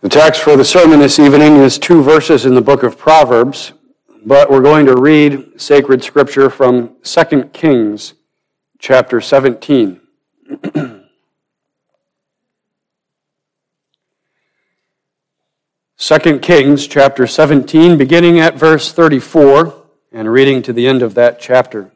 The text for the sermon this evening is two verses in the book of Proverbs, but we're going to read sacred scripture from 2 Kings chapter 17. 2 Kings chapter 17, beginning at verse 34 and reading to the end of that chapter.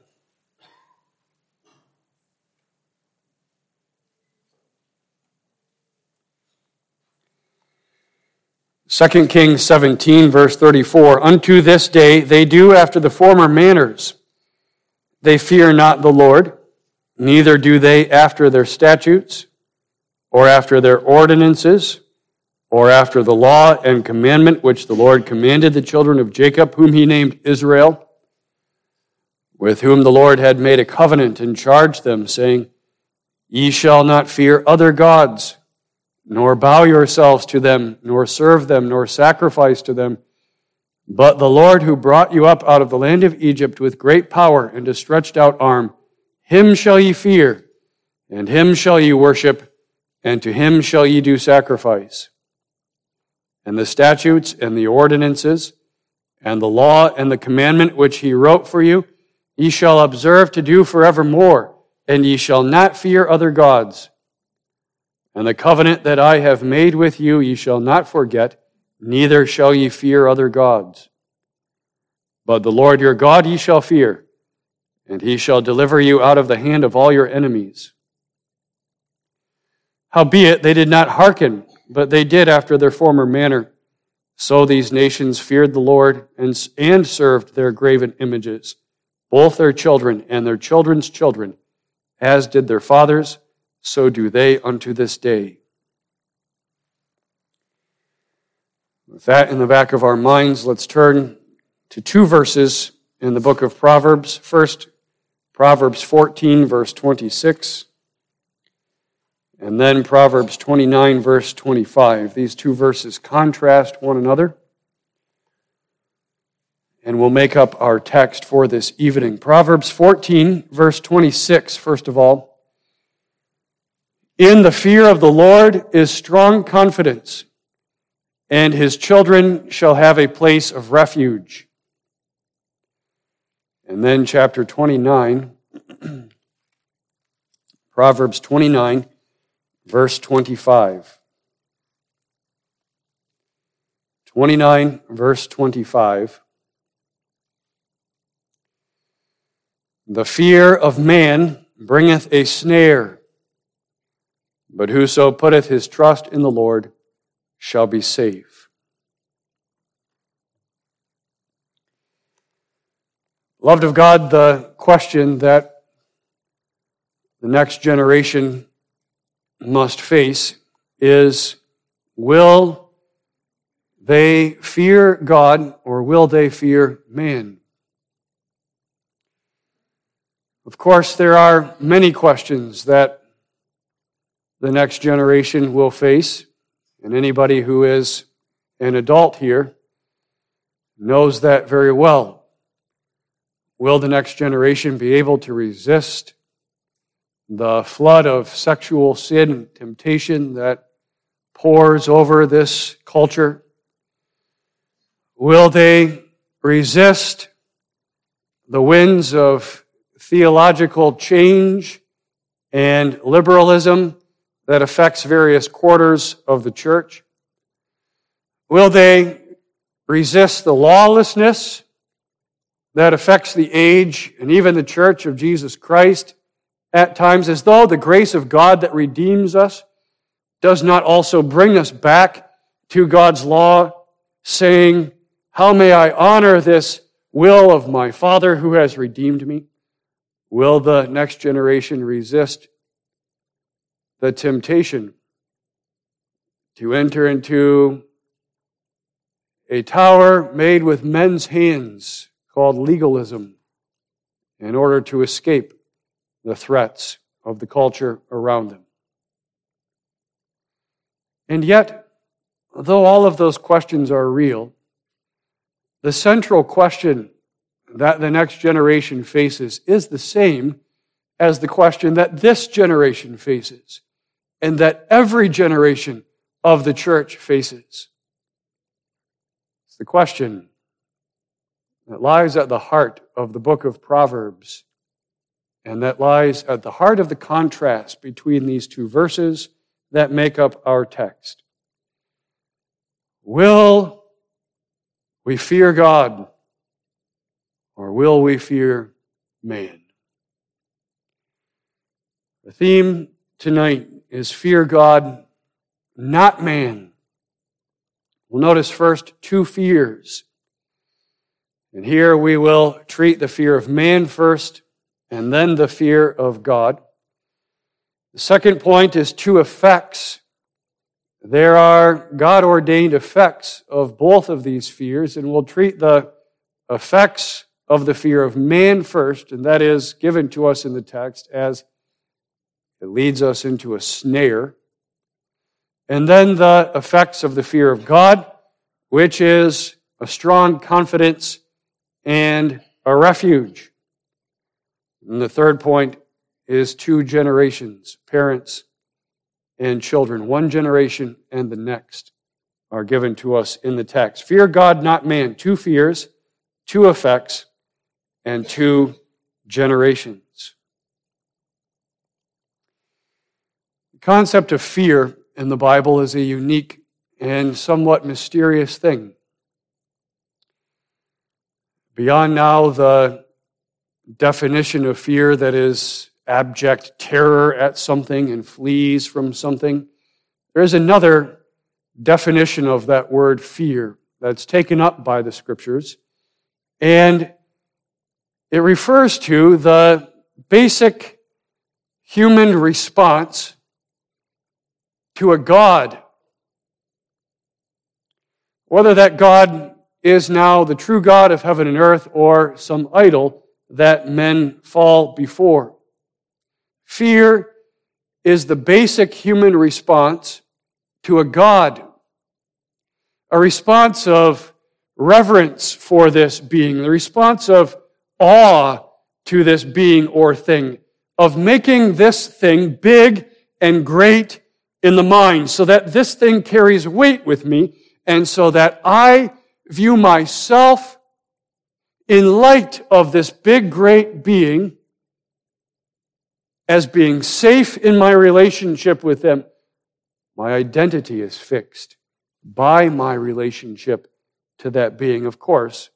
2 Kings 17, verse 34 Unto this day they do after the former manners. They fear not the Lord, neither do they after their statutes, or after their ordinances, or after the law and commandment which the Lord commanded the children of Jacob, whom he named Israel, with whom the Lord had made a covenant and charged them, saying, Ye shall not fear other gods nor bow yourselves to them, nor serve them, nor sacrifice to them. But the Lord who brought you up out of the land of Egypt with great power and a stretched out arm, him shall ye fear, and him shall ye worship, and to him shall ye do sacrifice. And the statutes and the ordinances, and the law and the commandment which he wrote for you, ye shall observe to do forevermore, and ye shall not fear other gods. And the covenant that I have made with you ye shall not forget, neither shall ye fear other gods. But the Lord your God ye shall fear, and he shall deliver you out of the hand of all your enemies. Howbeit they did not hearken, but they did after their former manner. So these nations feared the Lord and, and served their graven images, both their children and their children's children, as did their fathers so do they unto this day. With that in the back of our minds, let's turn to two verses in the book of Proverbs. First, Proverbs 14, verse 26, and then Proverbs 29, verse 25. These two verses contrast one another and we'll make up our text for this evening. Proverbs 14, verse 26, first of all. In the fear of the Lord is strong confidence, and his children shall have a place of refuge. And then, chapter 29, Proverbs 29, verse 25. 29, verse 25. The fear of man bringeth a snare but whoso putteth his trust in the Lord shall be safe. Loved of God, the question that the next generation must face is will they fear God or will they fear man? Of course, there are many questions that the next generation will face. And anybody who is an adult here knows that very well. Will the next generation be able to resist the flood of sexual sin and temptation that pours over this culture? Will they resist the winds of theological change and liberalism that affects various quarters of the church? Will they resist the lawlessness that affects the age and even the church of Jesus Christ at times, as though the grace of God that redeems us does not also bring us back to God's law, saying, How may I honor this will of my Father who has redeemed me? Will the next generation resist the temptation to enter into a tower made with men's hands called legalism in order to escape the threats of the culture around them. And yet, though all of those questions are real, the central question that the next generation faces is the same as the question that this generation faces and that every generation of the church faces. It's the question that lies at the heart of the book of Proverbs, and that lies at the heart of the contrast between these two verses that make up our text. Will we fear God or will we fear man? The theme tonight is fear God, not man. We'll notice first two fears. And here we will treat the fear of man first and then the fear of God. The second point is two effects. There are God ordained effects of both of these fears, and we'll treat the effects of the fear of man first, and that is given to us in the text as it leads us into a snare. And then the effects of the fear of God, which is a strong confidence and a refuge. And the third point is two generations, parents and children. One generation and the next are given to us in the text. Fear God, not man. Two fears, two effects, and two generations. The concept of fear in the Bible is a unique and somewhat mysterious thing. Beyond now the definition of fear that is abject terror at something and flees from something. There is another definition of that word fear that's taken up by the scriptures, and it refers to the basic human response to a God. Whether that God is now the true God of heaven and earth or some idol that men fall before. Fear is the basic human response to a God, a response of reverence for this being, the response of awe to this being or thing, of making this thing big and great in the mind so that this thing carries weight with me and so that I view myself in light of this big, great being as being safe in my relationship with them, my identity is fixed by my relationship to that being. Of course,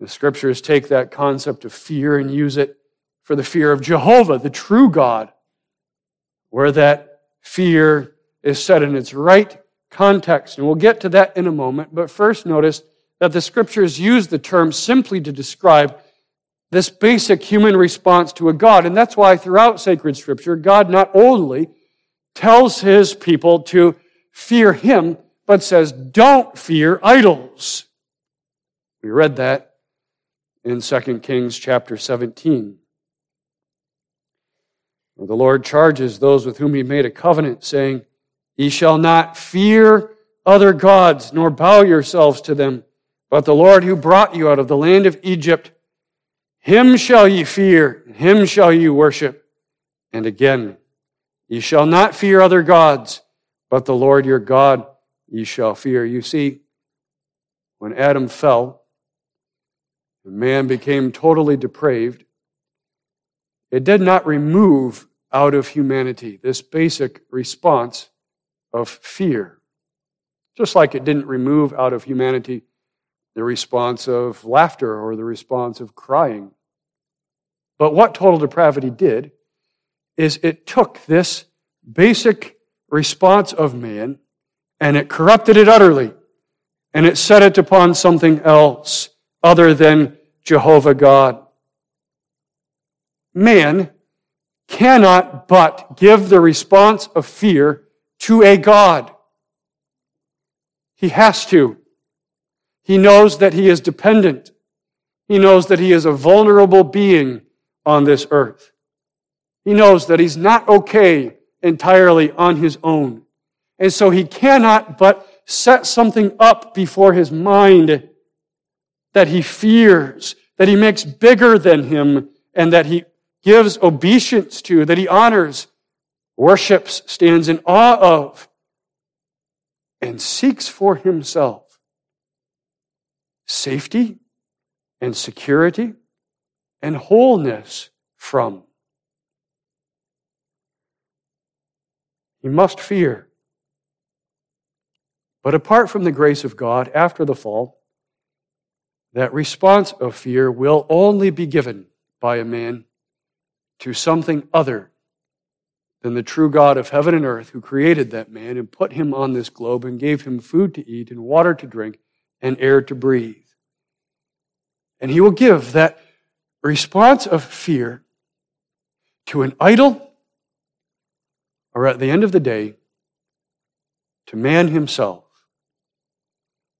the scriptures take that concept of fear and use it for the fear of Jehovah, the true God, where that fear is set in its right context. And we'll get to that in a moment. But first, notice that the scriptures use the term simply to describe this basic human response to a God. And that's why throughout sacred scripture, God not only tells his people to fear him, but says, don't fear idols. We read that in 2 Kings chapter 17. The Lord charges those with whom he made a covenant, saying, Ye shall not fear other gods, nor bow yourselves to them, but the Lord who brought you out of the land of Egypt him shall ye fear, him shall ye worship. And again, ye shall not fear other gods, but the Lord your God ye shall fear. You see, when Adam fell, man became totally depraved, it did not remove out of humanity this basic response of fear. Just like it didn't remove out of humanity the response of laughter or the response of crying but what total depravity did is it took this basic response of man and it corrupted it utterly and it set it upon something else other than Jehovah God. Man cannot but give the response of fear to a God. He has to. He knows that he is dependent. He knows that he is a vulnerable being on this earth. He knows that he's not okay entirely on his own. And so he cannot but set something up before his mind that he fears, that he makes bigger than him, and that he gives obeisance to, that he honors, worships, stands in awe of. and seeks for himself safety and security and wholeness from. He must fear. But apart from the grace of God after the fall, that response of fear will only be given by a man to something other than the true God of heaven and earth who created that man and put him on this globe and gave him food to eat and water to drink and air to breathe. And he will give that response of fear to an idol or at the end of the day to man himself.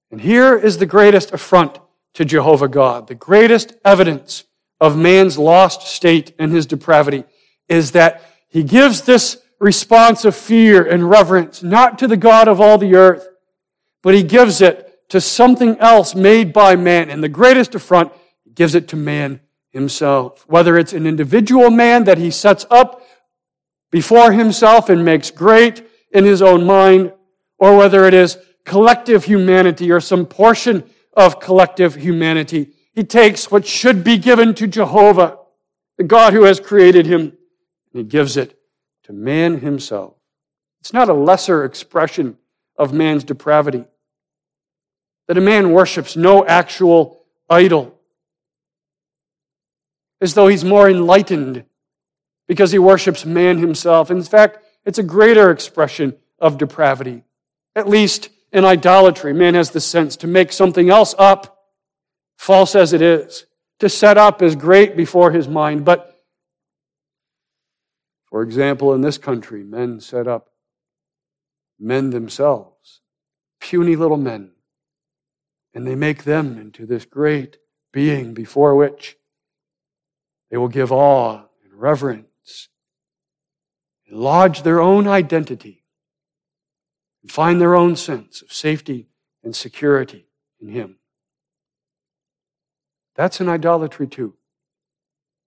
And here is the greatest affront to Jehovah God, the greatest evidence of man's lost state and his depravity is that he gives this response of fear and reverence not to the God of all the earth, but he gives it to something else made by man. And the greatest affront, gives it to man himself. Whether it's an individual man that he sets up before himself and makes great in his own mind, or whether it is collective humanity or some portion of collective humanity. He takes what should be given to Jehovah, the God who has created him, and he gives it to man himself. It's not a lesser expression of man's depravity. That a man worships no actual idol as though he's more enlightened because he worships man himself. In fact, it's a greater expression of depravity. At least in idolatry, man has the sense to make something else up, false as it is, to set up as great before his mind. But, for example, in this country, men set up men themselves, puny little men, and they make them into this great being before which they will give awe and reverence and lodge their own identity and find their own sense of safety and security in Him. That's an idolatry too,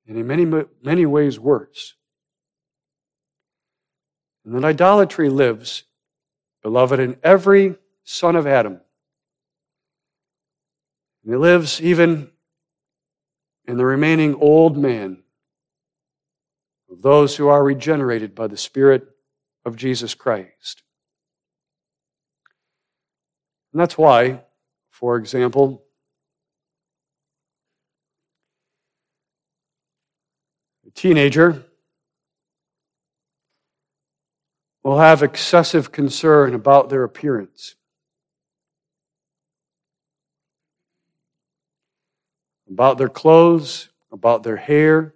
and in many, many ways worse. And that idolatry lives, beloved, in every son of Adam. And it lives even in the remaining old man of those who are regenerated by the Spirit of Jesus Christ. And that's why, for example, a teenager will have excessive concern about their appearance. about their clothes, about their hair,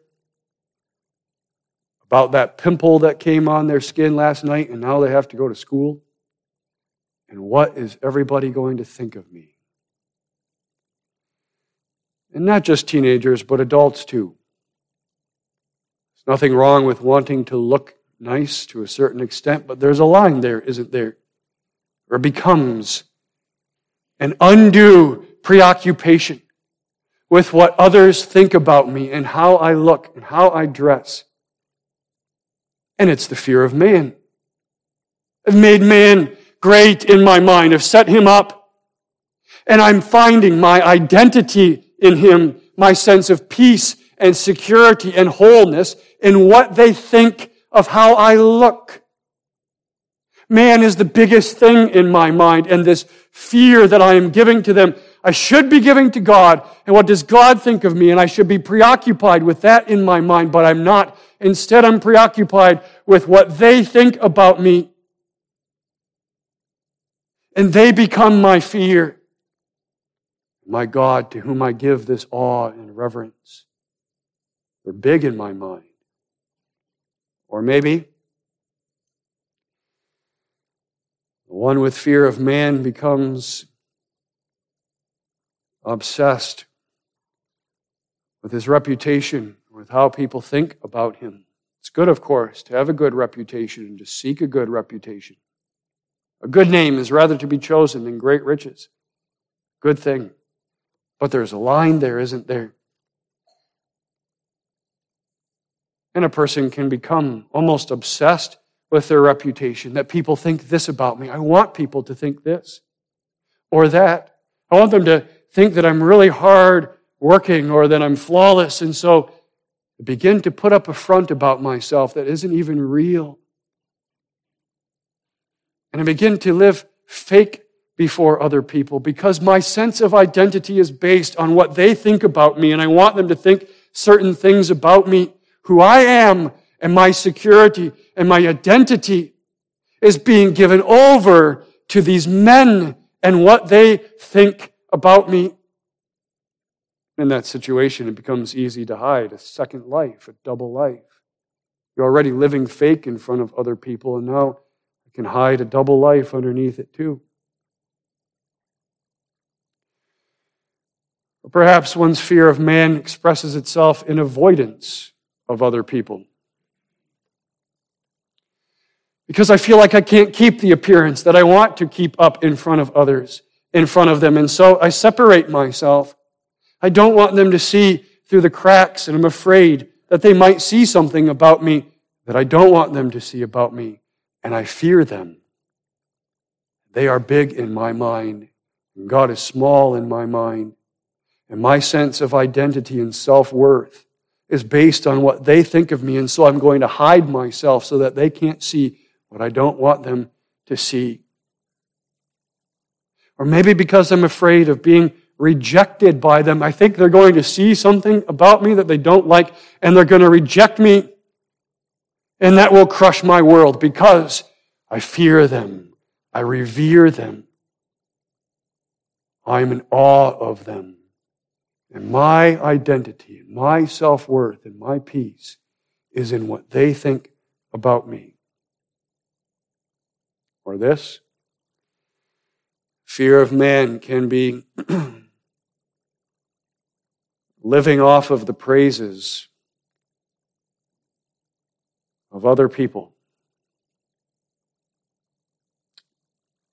about that pimple that came on their skin last night and now they have to go to school. And what is everybody going to think of me? And not just teenagers, but adults too. Nothing wrong with wanting to look nice to a certain extent, but there's a line there, isn't there? Or becomes an undue preoccupation with what others think about me and how I look and how I dress. And it's the fear of man. I've made man great in my mind. I've set him up. And I'm finding my identity in him, my sense of peace and security and wholeness in what they think of how I look. Man is the biggest thing in my mind, and this fear that I am giving to them I should be giving to God, and what does God think of me? And I should be preoccupied with that in my mind, but I'm not. Instead, I'm preoccupied with what they think about me. And they become my fear. My God, to whom I give this awe and reverence. They're big in my mind. Or maybe the one with fear of man becomes obsessed with his reputation, with how people think about him. It's good, of course, to have a good reputation and to seek a good reputation. A good name is rather to be chosen than great riches. Good thing. But there's a line there, isn't there? And a person can become almost obsessed with their reputation, that people think this about me. I want people to think this or that. I want them to think that I'm really hard working or that I'm flawless. And so I begin to put up a front about myself that isn't even real. And I begin to live fake before other people because my sense of identity is based on what they think about me. And I want them to think certain things about me, who I am, and my security and my identity is being given over to these men and what they think about me. In that situation, it becomes easy to hide a second life, a double life. You're already living fake in front of other people, and now you can hide a double life underneath it too. Perhaps one's fear of man expresses itself in avoidance of other people. Because I feel like I can't keep the appearance that I want to keep up in front of others, in front of them. And so I separate myself. I don't want them to see through the cracks, and I'm afraid that they might see something about me that I don't want them to see about me, and I fear them. They are big in my mind, and God is small in my mind, and my sense of identity and self worth is based on what they think of me, and so I'm going to hide myself so that they can't see what I don't want them to see. Or maybe because I'm afraid of being rejected by them. I think they're going to see something about me that they don't like, and they're going to reject me. And that will crush my world because I fear them. I revere them. I am in awe of them. And my identity, and my self worth, and my peace is in what they think about me. Or this fear of man can be living off of the praises of other people.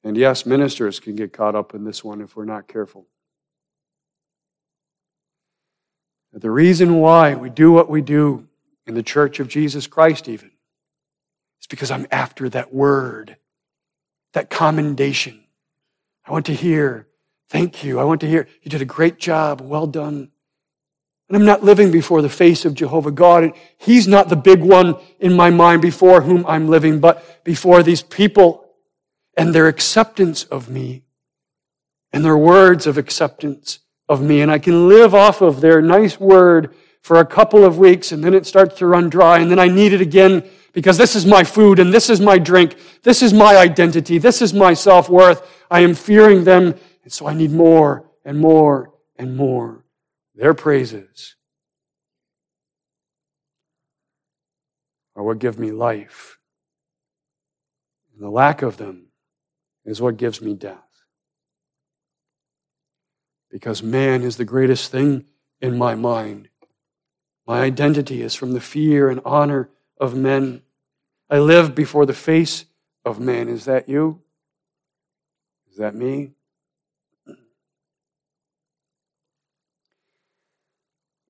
And yes, ministers can get caught up in this one if we're not careful. The reason why we do what we do in the church of Jesus Christ, even, is because I'm after that word, that commendation. I want to hear, thank you. I want to hear, you did a great job. Well done. And I'm not living before the face of Jehovah God. And He's not the big one in my mind before whom I'm living, but before these people and their acceptance of me and their words of acceptance of me. And I can live off of their nice word for a couple of weeks and then it starts to run dry and then I need it again because this is my food and this is my drink. This is my identity. This is my self-worth. I am fearing them. And so I need more and more and more their praises are what give me life. And the lack of them is what gives me death. Because man is the greatest thing in my mind. My identity is from the fear and honor of men. I live before the face of man. Is that you? Is that me?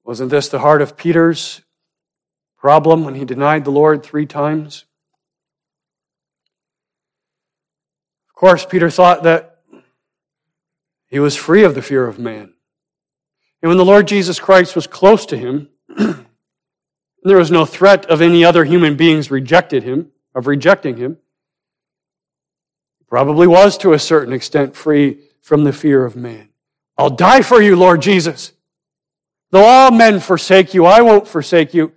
Wasn't this the heart of Peter's problem when he denied the Lord three times? Of course, Peter thought that he was free of the fear of man. And when the Lord Jesus Christ was close to him, there was no threat of any other human beings rejected him, of rejecting him. Probably was to a certain extent free from the fear of man. I'll die for you, Lord Jesus. Though all men forsake you, I won't forsake you.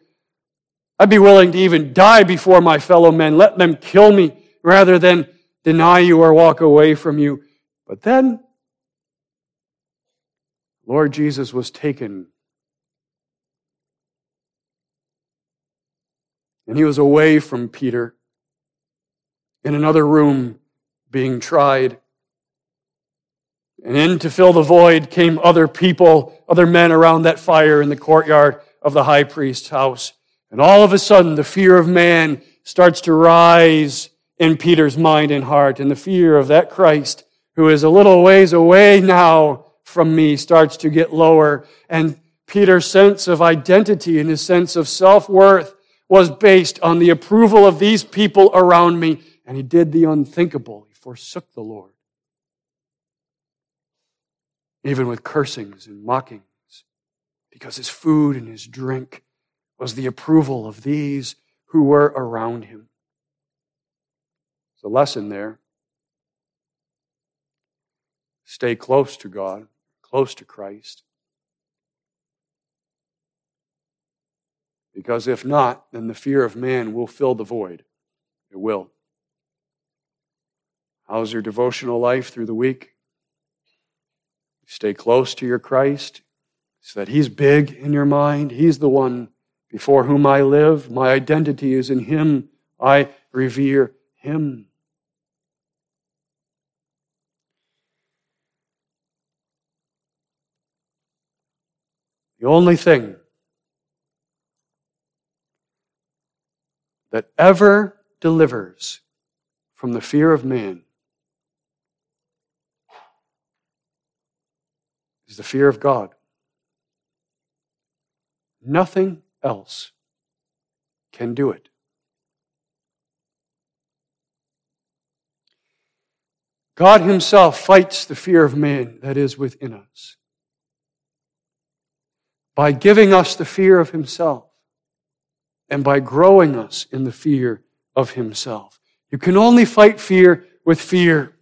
I'd be willing to even die before my fellow men. Let them kill me rather than deny you or walk away from you. But then, Lord Jesus was taken. And he was away from Peter in another room being tried. And in to fill the void came other people, other men around that fire in the courtyard of the high priest's house. And all of a sudden, the fear of man starts to rise in Peter's mind and heart. And the fear of that Christ, who is a little ways away now from me, starts to get lower. And Peter's sense of identity and his sense of self-worth was based on the approval of these people around me, and he did the unthinkable. He forsook the Lord. Even with cursings and mockings, because his food and his drink was the approval of these who were around him. There's a lesson there. Stay close to God, close to Christ. Because if not, then the fear of man will fill the void. It will. How's your devotional life through the week? Stay close to your Christ so that He's big in your mind. He's the one before whom I live. My identity is in Him. I revere Him. The only thing that ever delivers from the fear of man is the fear of God. Nothing else can do it. God Himself fights the fear of man that is within us by giving us the fear of Himself and by growing us in the fear of Himself. You can only fight fear with fear.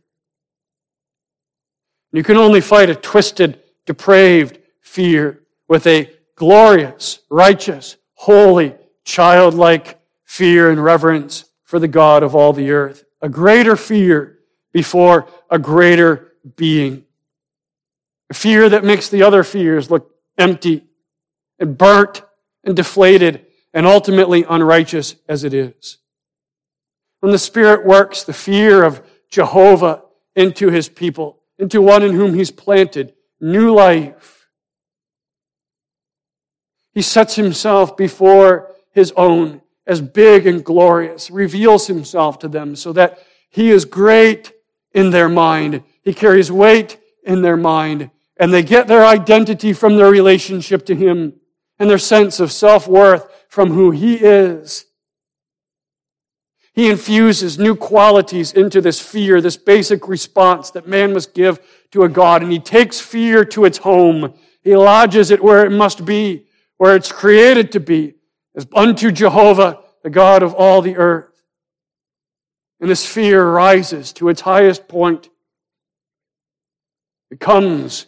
You can only fight a twisted, depraved fear with a glorious, righteous, holy, childlike fear and reverence for the God of all the earth. A greater fear before a greater being. A fear that makes the other fears look empty and burnt and deflated and ultimately unrighteous as it is. When the Spirit works the fear of Jehovah into his people, into one in whom he's planted new life, he sets himself before his own as big and glorious, reveals himself to them so that he is great in their mind. He carries weight in their mind, and they get their identity from their relationship to him and their sense of self-worth from who He is. He infuses new qualities into this fear, this basic response that man must give to a God, and He takes fear to its home. He lodges it where it must be, where it's created to be, as unto Jehovah, the God of all the earth. And this fear rises to its highest point. It comes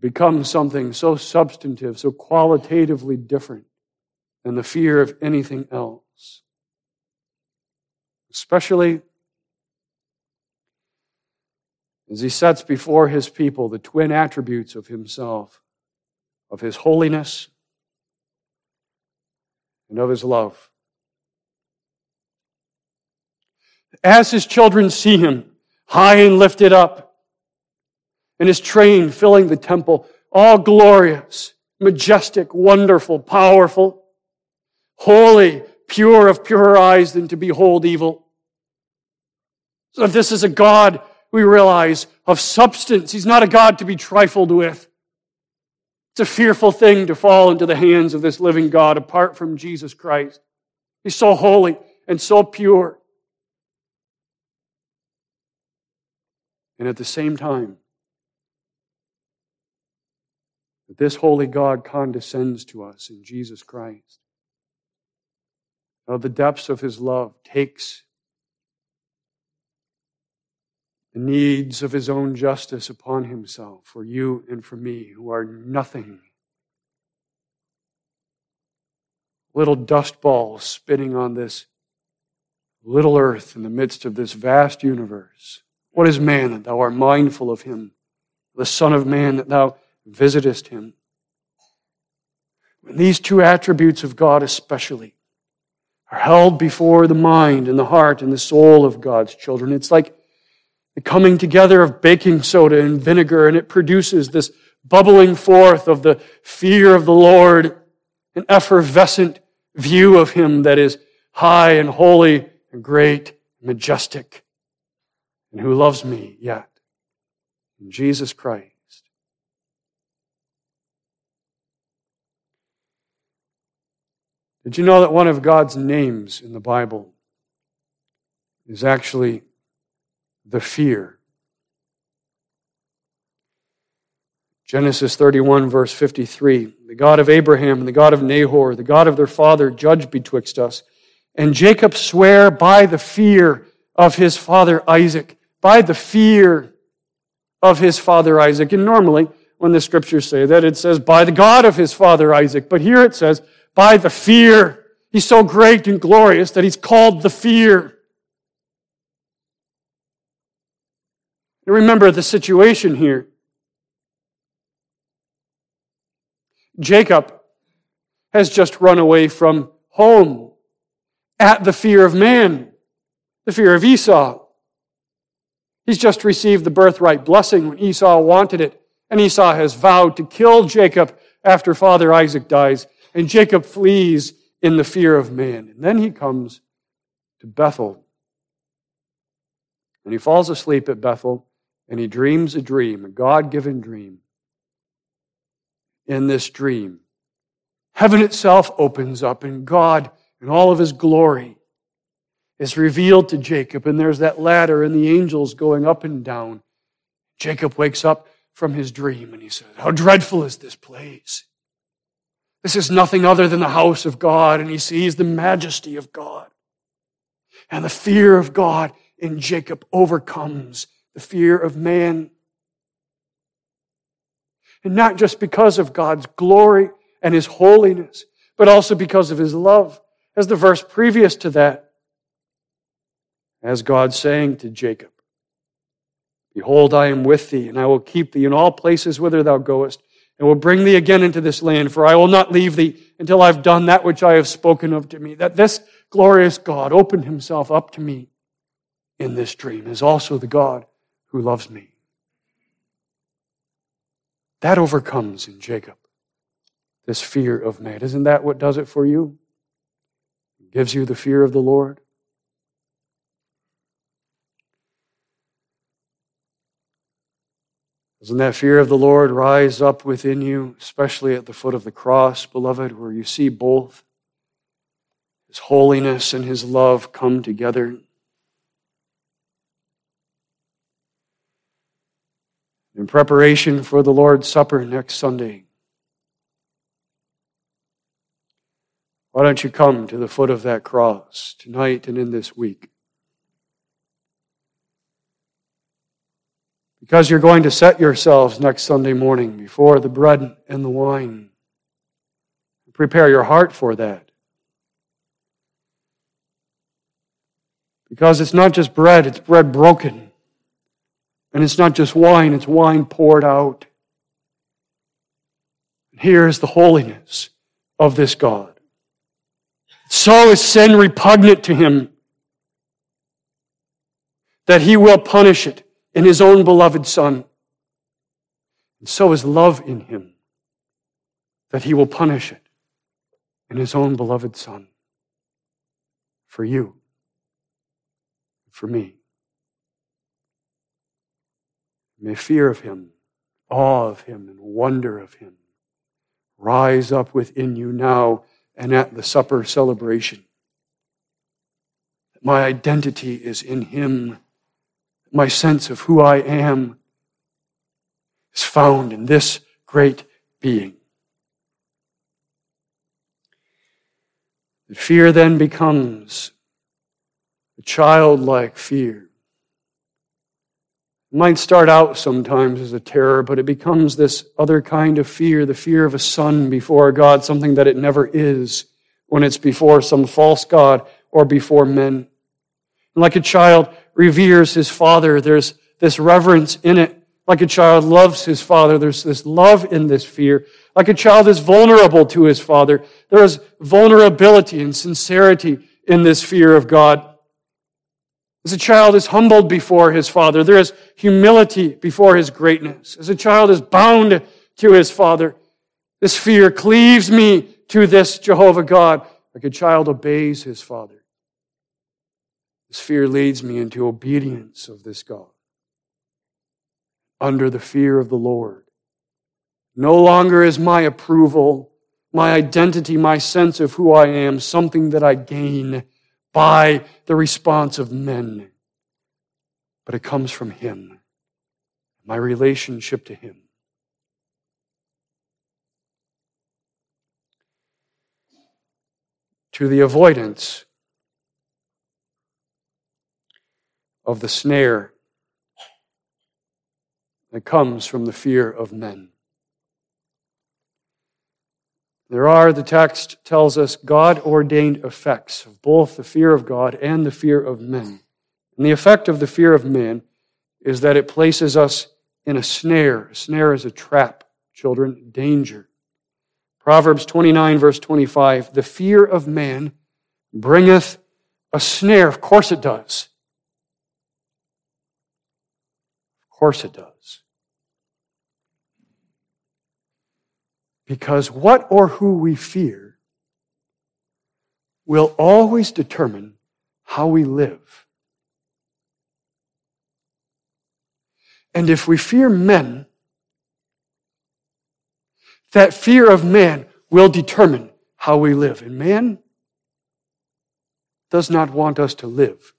become something so substantive, so qualitatively different than the fear of anything else. Especially as he sets before his people the twin attributes of himself, of his holiness and of his love. As his children see him high and lifted up, and his train filling the temple, all glorious, majestic, wonderful, powerful, holy, pure of purer eyes than to behold evil. So if this is a God, we realize, of substance, he's not a God to be trifled with. It's a fearful thing to fall into the hands of this living God apart from Jesus Christ. He's so holy and so pure. And at the same time, that this holy God condescends to us in Jesus Christ. Of the depths of his love, takes the needs of his own justice upon himself for you and for me, who are nothing. Little dust balls spinning on this little earth in the midst of this vast universe. What is man that thou art mindful of him? The Son of Man that thou visitest him. When these two attributes of God, especially, are held before the mind and the heart and the soul of God's children, it's like the coming together of baking soda and vinegar, and it produces this bubbling forth of the fear of the Lord, an effervescent view of Him that is high and holy and great and majestic, and who loves me yet. In Jesus Christ. Did you know that one of God's names in the Bible is actually the fear? Genesis 31, verse 53 The God of Abraham and the God of Nahor, the God of their father, judge betwixt us. And Jacob sware by the fear of his father Isaac, by the fear of his father Isaac. And normally, when the scriptures say that, it says by the God of his father Isaac. But here it says by the fear. He's so great and glorious that he's called the fear. And remember the situation here. Jacob has just run away from home at the fear of man, the fear of Esau. He's just received the birthright blessing when Esau wanted it, and Esau has vowed to kill Jacob after father Isaac dies, and Jacob flees in the fear of man. And then he comes to Bethel, and he falls asleep at Bethel, and he dreams a dream, a God given dream in this dream. Heaven itself opens up, and God, in all of his glory, is revealed to Jacob. And there's that ladder and the angels going up and down. Jacob wakes up from his dream and he says, How dreadful is this place! This is nothing other than the house of God. And he sees the majesty of God. And the fear of God in Jacob overcomes the fear of man. And not just because of God's glory and His holiness, but also because of His love. As the verse previous to that, as God saying to Jacob, Behold, I am with thee, and I will keep thee in all places whither thou goest, and will bring thee again into this land, for I will not leave thee until I've done that which I have spoken of to me. That this glorious God opened himself up to me in this dream is also the God who loves me. That overcomes in Jacob this fear of man. Isn't that what does it for you? Gives you the fear of the Lord. Doesn't that fear of the Lord rise up within you, especially at the foot of the cross, beloved, where you see both His holiness and His love come together? in preparation for the Lord's Supper next Sunday. Why don't you come to the foot of that cross tonight and in this week? Because you're going to set yourselves next Sunday morning before the bread and the wine. Prepare your heart for that. Because it's not just bread, it's bread broken. And it's not just wine, it's wine poured out. Here is the holiness of this God. So is sin repugnant to him that he will punish it in his own beloved Son. And so is love in him that he will punish it in his own beloved Son. For you, for me. May fear of him, awe of him, and wonder of him rise up within you now and at the supper celebration. My identity is in him. My sense of who I am is found in this great being. The fear then becomes a childlike fear it might start out sometimes as a terror, but it becomes this other kind of fear, the fear of a son before God, something that it never is when it's before some false God or before men. And like a child reveres his father, there's this reverence in it. Like a child loves his father, there's this love in this fear. Like a child is vulnerable to his father, there is vulnerability and sincerity in this fear of God. As a child is humbled before his father, there is humility before his greatness. As a child is bound to his father, this fear cleaves me to this Jehovah God. Like a child obeys his father. This fear leads me into obedience of this God. Under the fear of the Lord. No longer is my approval, my identity, my sense of who I am, something that I gain by the response of men. But it comes from Him, my relationship to Him. To the avoidance of the snare that comes from the fear of men. There are, the text tells us, God ordained effects of both the fear of God and the fear of men. And the effect of the fear of man is that it places us in a snare. A snare is a trap, children, danger. Proverbs 29, verse 25 The fear of man bringeth a snare. Of course it does. Of course it does. Because what or who we fear will always determine how we live. And if we fear men, that fear of man will determine how we live. And man does not want us to live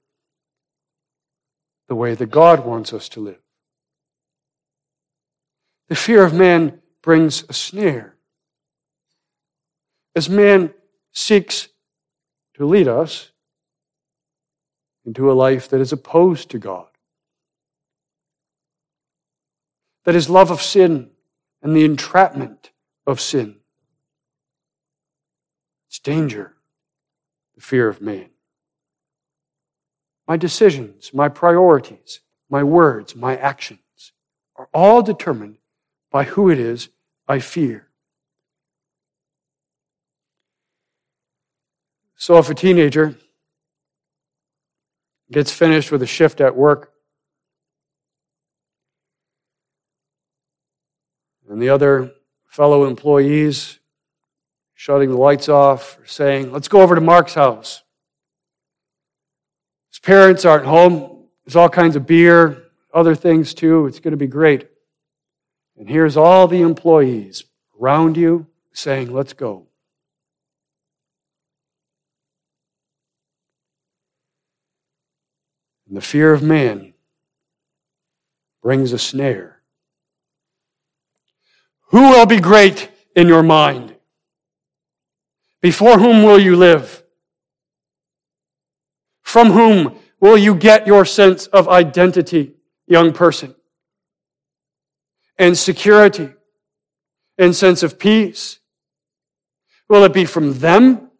the way that God wants us to live. The fear of man brings a snare as man seeks to lead us into a life that is opposed to God. That is love of sin and the entrapment of sin. It's danger, the fear of man. My decisions, my priorities, my words, my actions are all determined by who it is I fear. So if a teenager gets finished with a shift at work, and the other fellow employees shutting the lights off saying, Let's go over to Mark's house. His parents aren't home. There's all kinds of beer, other things too. It's going to be great. And here's all the employees around you saying, Let's go. And the fear of man brings a snare. Who will be great in your mind? Before whom will you live? From whom will you get your sense of identity, young person? And security and sense of peace? Will it be from them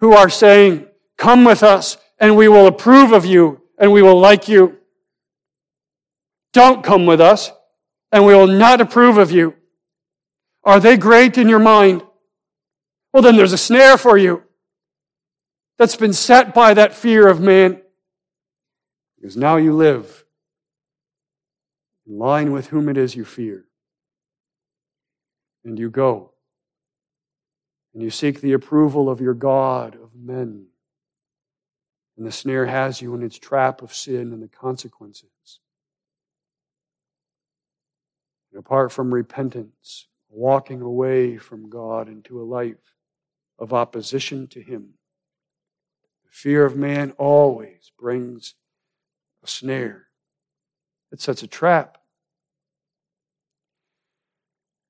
who are saying, Come with us and we will approve of you and we will like you. Don't come with us and we will not approve of you. Are they great in your mind? Well, then there's a snare for you that's been set by that fear of man. Because now you live in line with whom it is you fear. And you go. And you seek the approval of your God, of men. And the snare has you in its trap of sin and the consequences. And apart from repentance, walking away from God into a life of opposition to Him, the fear of man always brings a snare. It sets a trap.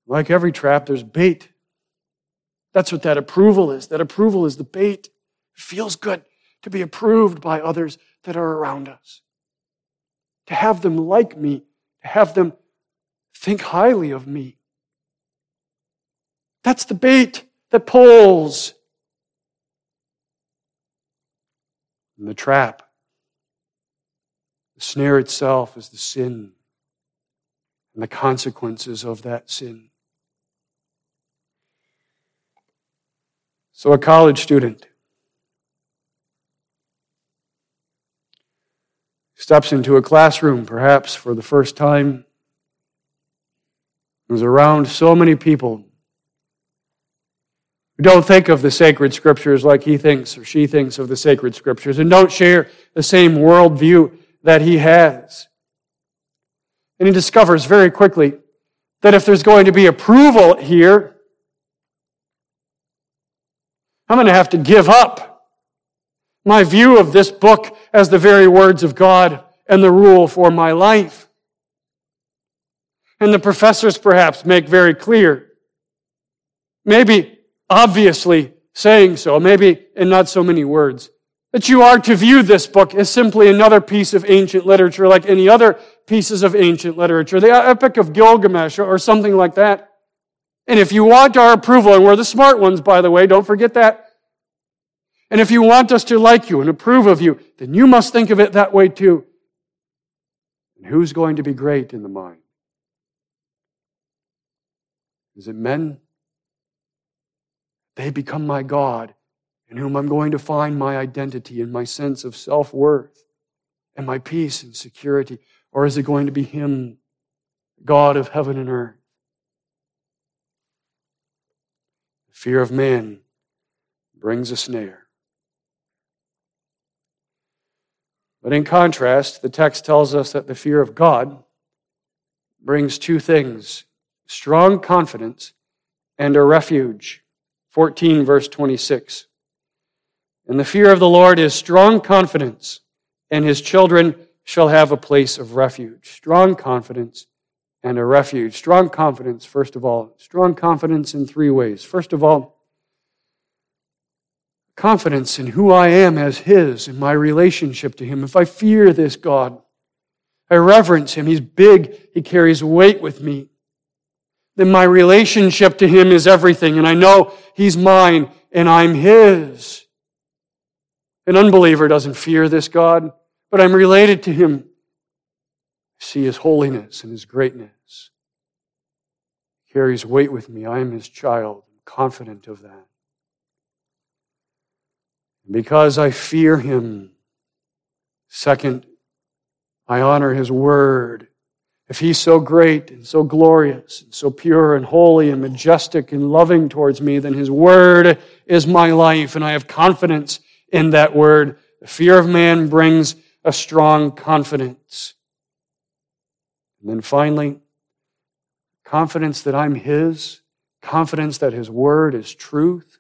Like every trap, there's bait. That's what that approval is. That approval is the bait. It feels good to be approved by others that are around us, to have them like me, to have them think highly of me. That's the bait that pulls. And the trap, the snare itself is the sin and the consequences of that sin. So, a college student steps into a classroom, perhaps for the first time, is around so many people who don't think of the sacred scriptures like he thinks or she thinks of the sacred scriptures and don't share the same worldview that he has. And he discovers very quickly that if there's going to be approval here, I'm going to have to give up my view of this book as the very words of God and the rule for my life. And the professors perhaps make very clear, maybe obviously saying so, maybe in not so many words, that you are to view this book as simply another piece of ancient literature like any other pieces of ancient literature, the Epic of Gilgamesh or something like that. And if you want our approval, and we're the smart ones, by the way, don't forget that. And if you want us to like you and approve of you, then you must think of it that way too. And who's going to be great in the mind? Is it men? They become my God, in whom I'm going to find my identity and my sense of self worth and my peace and security. Or is it going to be Him, God of heaven and earth? The fear of man brings a snare. But in contrast, the text tells us that the fear of God brings two things strong confidence and a refuge. 14, verse 26. And the fear of the Lord is strong confidence, and his children shall have a place of refuge. Strong confidence and a refuge. Strong confidence, first of all. Strong confidence in three ways. First of all, confidence in who I am as His, in my relationship to Him. If I fear this God, I reverence Him. He's big, He carries weight with me. Then my relationship to Him is everything, and I know He's mine and I'm His. An unbeliever doesn't fear this God, but I'm related to Him. See His holiness and His greatness. Carries weight with me. I am His child. Confident of that. Because I fear him. Second, I honor his word. If he's so great and so glorious and so pure and holy and majestic and loving towards me, then his word is my life and I have confidence in that word. The fear of man brings a strong confidence. And then finally, confidence that I'm his, confidence that his word is truth,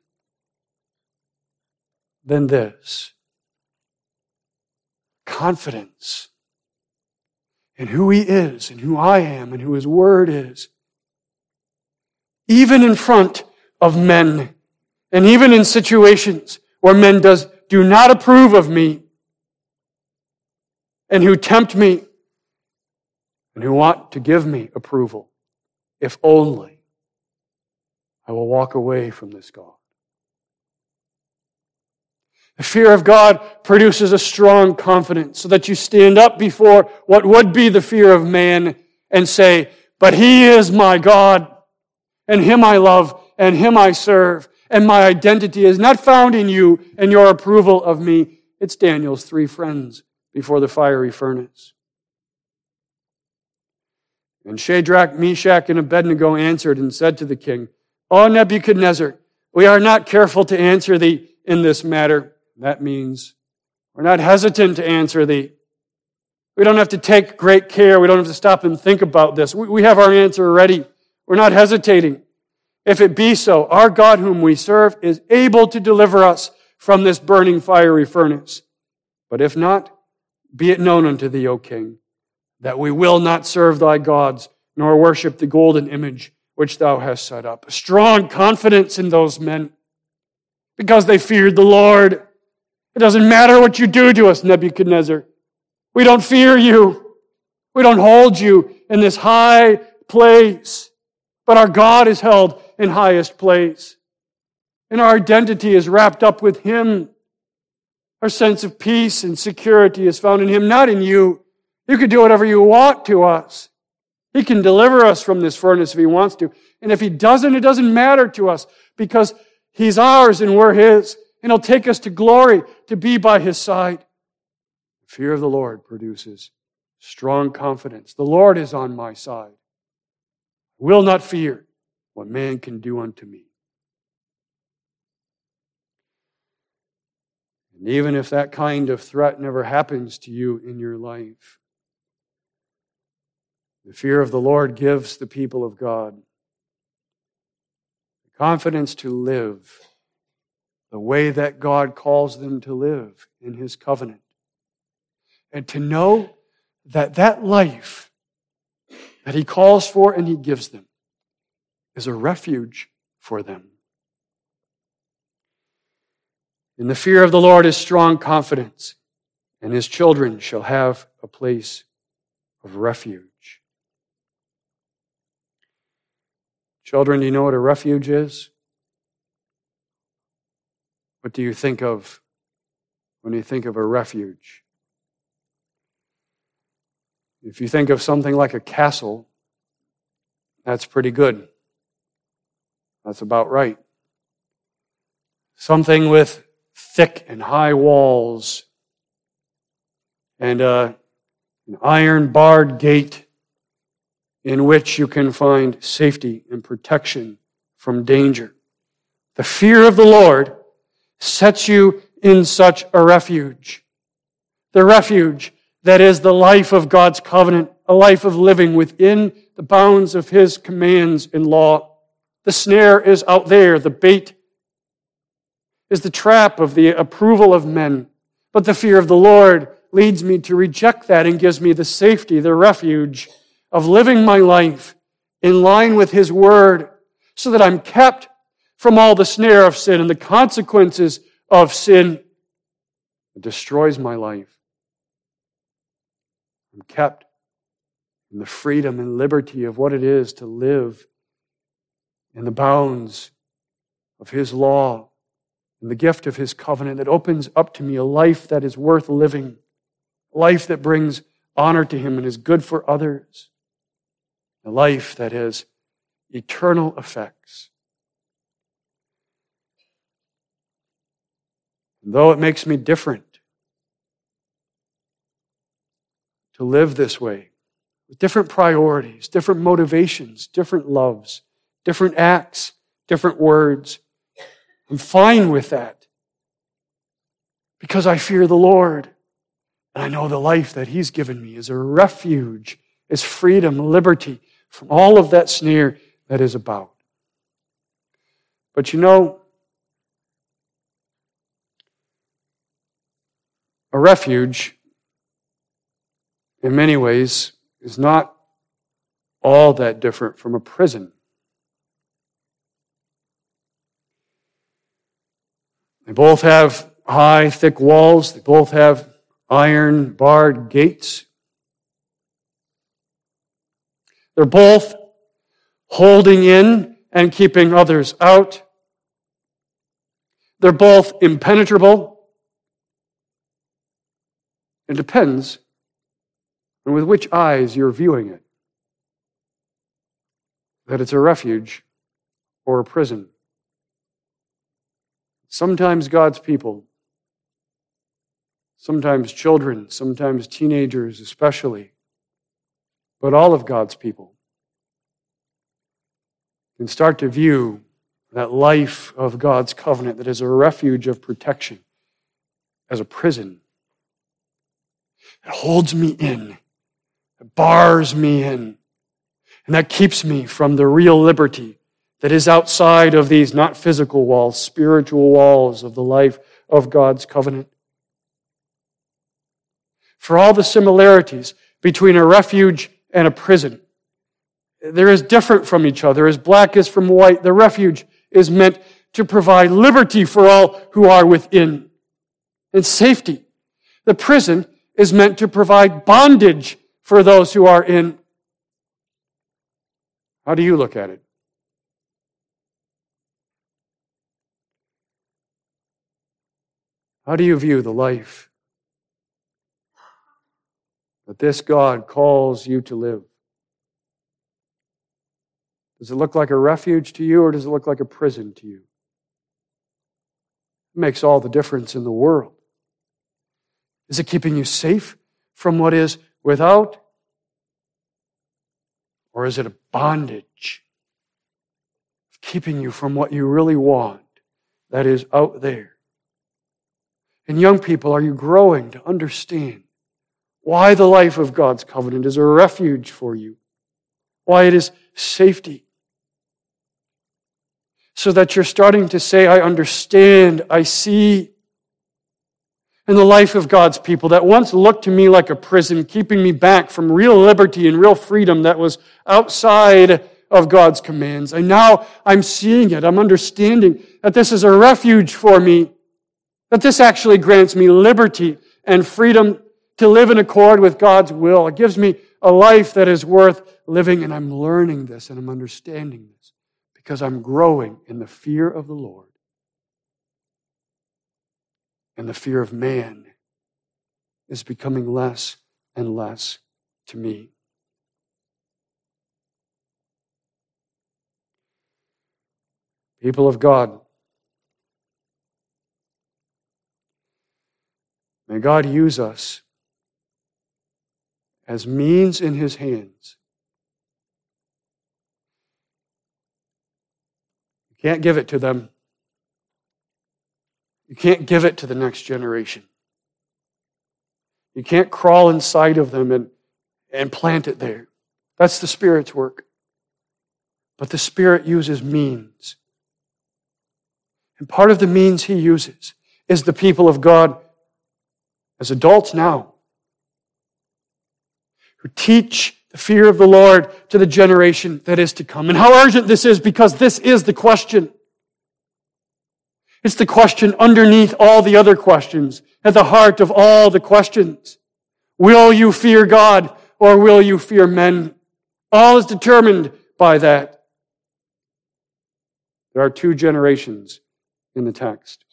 than this confidence in who He is and who I am and who His Word is. Even in front of men and even in situations where men does, do not approve of me and who tempt me and who want to give me approval, if only I will walk away from this God. The fear of God produces a strong confidence so that you stand up before what would be the fear of man and say, but he is my God and him I love and him I serve and my identity is not found in you and your approval of me. It's Daniel's three friends before the fiery furnace. And Shadrach, Meshach, and Abednego answered and said to the king, O Nebuchadnezzar, we are not careful to answer thee in this matter. That means we're not hesitant to answer thee. We don't have to take great care. We don't have to stop and think about this. We have our answer ready. We're not hesitating. If it be so, our God whom we serve is able to deliver us from this burning fiery furnace. But if not, be it known unto thee, O king, that we will not serve thy gods, nor worship the golden image which thou hast set up. A strong confidence in those men because they feared the Lord. It doesn't matter what you do to us, Nebuchadnezzar. We don't fear you. We don't hold you in this high place. But our God is held in highest place. And our identity is wrapped up with Him. Our sense of peace and security is found in Him, not in you. You can do whatever you want to us. He can deliver us from this furnace if He wants to. And if He doesn't, it doesn't matter to us because He's ours and we're His and he'll take us to glory to be by his side. Fear of the Lord produces strong confidence. The Lord is on my side. Will not fear what man can do unto me. And even if that kind of threat never happens to you in your life, the fear of the Lord gives the people of God the confidence to live the way that God calls them to live in His covenant. And to know that that life that He calls for and He gives them is a refuge for them. In the fear of the Lord is strong confidence, and His children shall have a place of refuge. Children, do you know what a refuge is? What do you think of when you think of a refuge? If you think of something like a castle, that's pretty good. That's about right. Something with thick and high walls and uh, an iron barred gate in which you can find safety and protection from danger. The fear of the Lord sets you in such a refuge. The refuge that is the life of God's covenant, a life of living within the bounds of His commands and law. The snare is out there, the bait is the trap of the approval of men. But the fear of the Lord leads me to reject that and gives me the safety, the refuge of living my life in line with His Word so that I'm kept from all the snare of sin and the consequences of sin. It destroys my life. I'm kept in the freedom and liberty of what it is to live in the bounds of His law and the gift of His covenant that opens up to me a life that is worth living, life that brings honor to Him and is good for others, a life that has eternal effects. And though it makes me different to live this way, with different priorities, different motivations, different loves, different acts, different words, I'm fine with that because I fear the Lord. And I know the life that He's given me is a refuge, is freedom, liberty from all of that snare that is about. But you know, a refuge, in many ways, is not all that different from a prison. They both have high, thick walls. They both have iron barred gates. They're both holding in and keeping others out. They're both impenetrable. It depends on with which eyes you're viewing it. That it's a refuge or a prison. Sometimes God's people, sometimes children, sometimes teenagers especially, but all of God's people can start to view that life of God's covenant that is a refuge of protection as a prison. It holds me in, it bars me in, and that keeps me from the real liberty that is outside of these not physical walls, spiritual walls of the life of God's covenant. For all the similarities between a refuge and a prison, They there is different from each other, as black is from white. The refuge is meant to provide liberty for all who are within and safety. The prison is meant to provide bondage for those who are in. How do you look at it? How do you view the life that this God calls you to live? Does it look like a refuge to you or does it look like a prison to you? It makes all the difference in the world. Is it keeping you safe from what is without? Or is it a bondage keeping you from what you really want that is out there? And young people, are you growing to understand why the life of God's covenant is a refuge for you? Why it is safety. so that you're starting to say, I understand, I see. In the life of God's people that once looked to me like a prison, keeping me back from real liberty and real freedom that was outside of God's commands. And now I'm seeing it. I'm understanding that this is a refuge for me, that this actually grants me liberty and freedom to live in accord with God's will. It gives me a life that is worth living, and I'm learning this and I'm understanding this because I'm growing in the fear of the Lord. And the fear of man is becoming less and less to me. People of God, may God use us as means in His hands. You can't give it to them. You can't give it to the next generation. You can't crawl inside of them and, and plant it there. That's the Spirit's work. But the Spirit uses means. And part of the means he uses is the people of God as adults now who teach the fear of the Lord to the generation that is to come. And how urgent this is because this is the question. It's the question underneath all the other questions, at the heart of all the questions. Will you fear God or will you fear men? All is determined by that. There are two generations in the text.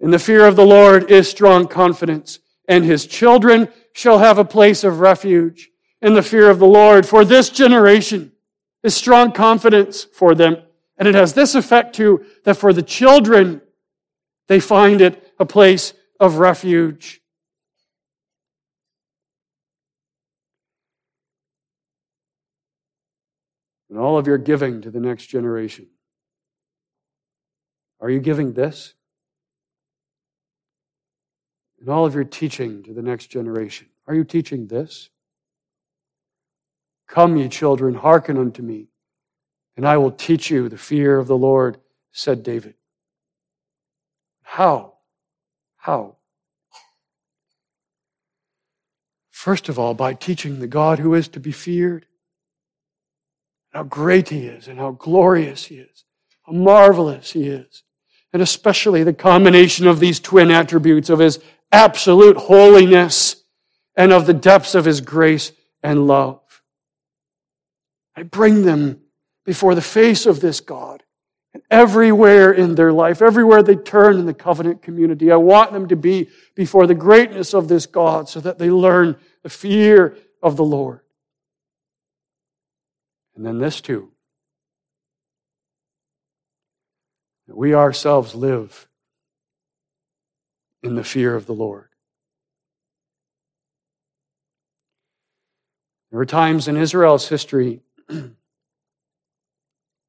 In the fear of the Lord is strong confidence, and his children shall have a place of refuge. In the fear of the Lord for this generation is strong confidence for them. And it has this effect too, that for the children, they find it a place of refuge. And all of your giving to the next generation are you giving this? In all of your teaching to the next generation, are you teaching this? Come, ye children, hearken unto me, and I will teach you the fear of the Lord, said David. How? How? First of all, by teaching the God who is to be feared, how great he is, and how glorious he is, how marvelous he is and especially the combination of these twin attributes of his absolute holiness and of the depths of his grace and love. I bring them before the face of this God. And everywhere in their life, everywhere they turn in the covenant community, I want them to be before the greatness of this God so that they learn the fear of the Lord. And then this too we ourselves live in the fear of the Lord. There were times in Israel's history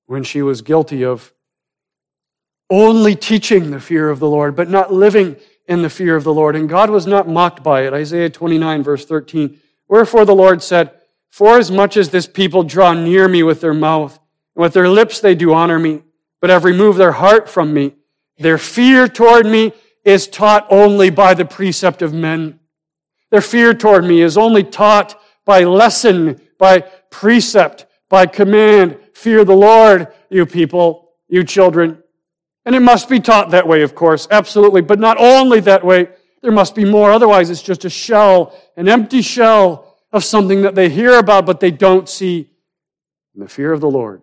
when she was guilty of only teaching the fear of the Lord, but not living in the fear of the Lord. And God was not mocked by it. Isaiah 29, verse 13. Wherefore the Lord said, For as much as this people draw near me with their mouth, and with their lips they do honor me, but have removed their heart from me. Their fear toward me is taught only by the precept of men. Their fear toward me is only taught by lesson, by precept, by command. Fear the Lord, you people, you children. And it must be taught that way, of course, absolutely, but not only that way. There must be more. Otherwise, it's just a shell, an empty shell of something that they hear about, but they don't see. And the fear of the Lord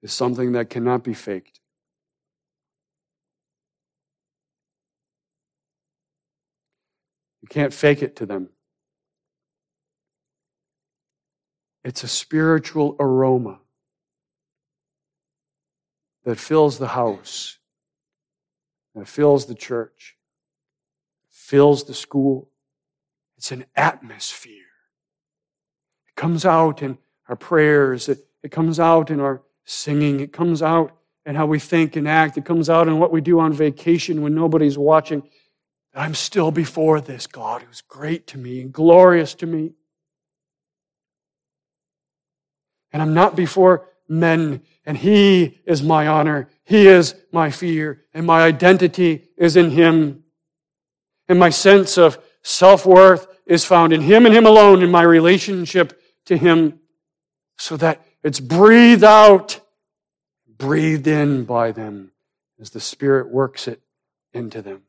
is something that cannot be faked. You can't fake it to them. It's a spiritual aroma that fills the house, that fills the church, fills the school. It's an atmosphere. It comes out in our prayers, it, it comes out in our singing. It comes out in how we think and act. It comes out in what we do on vacation when nobody's watching. I'm still before this God who's great to me and glorious to me. And I'm not before men, and He is my honor. He is my fear, and my identity is in Him. And my sense of self-worth is found in Him and Him alone in my relationship to Him, so that it's breathed out, breathed in by them as the Spirit works it into them.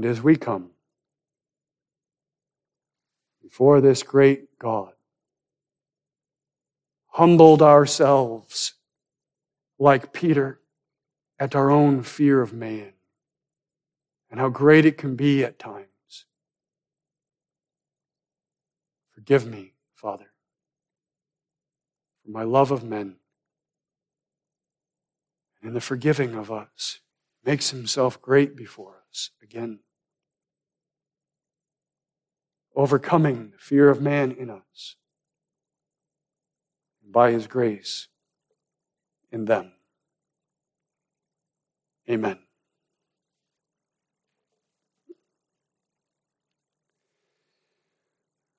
And as we come before this great God, humbled ourselves like Peter at our own fear of man and how great it can be at times. Forgive me, Father, for my love of men and the forgiving of us makes himself great before us again. Overcoming the fear of man in us by his grace in them. Amen.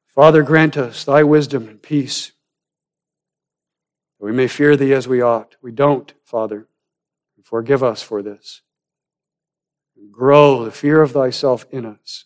Father, grant us thy wisdom and peace. That we may fear thee as we ought. We don't, Father. Forgive us for this. Grow the fear of thyself in us.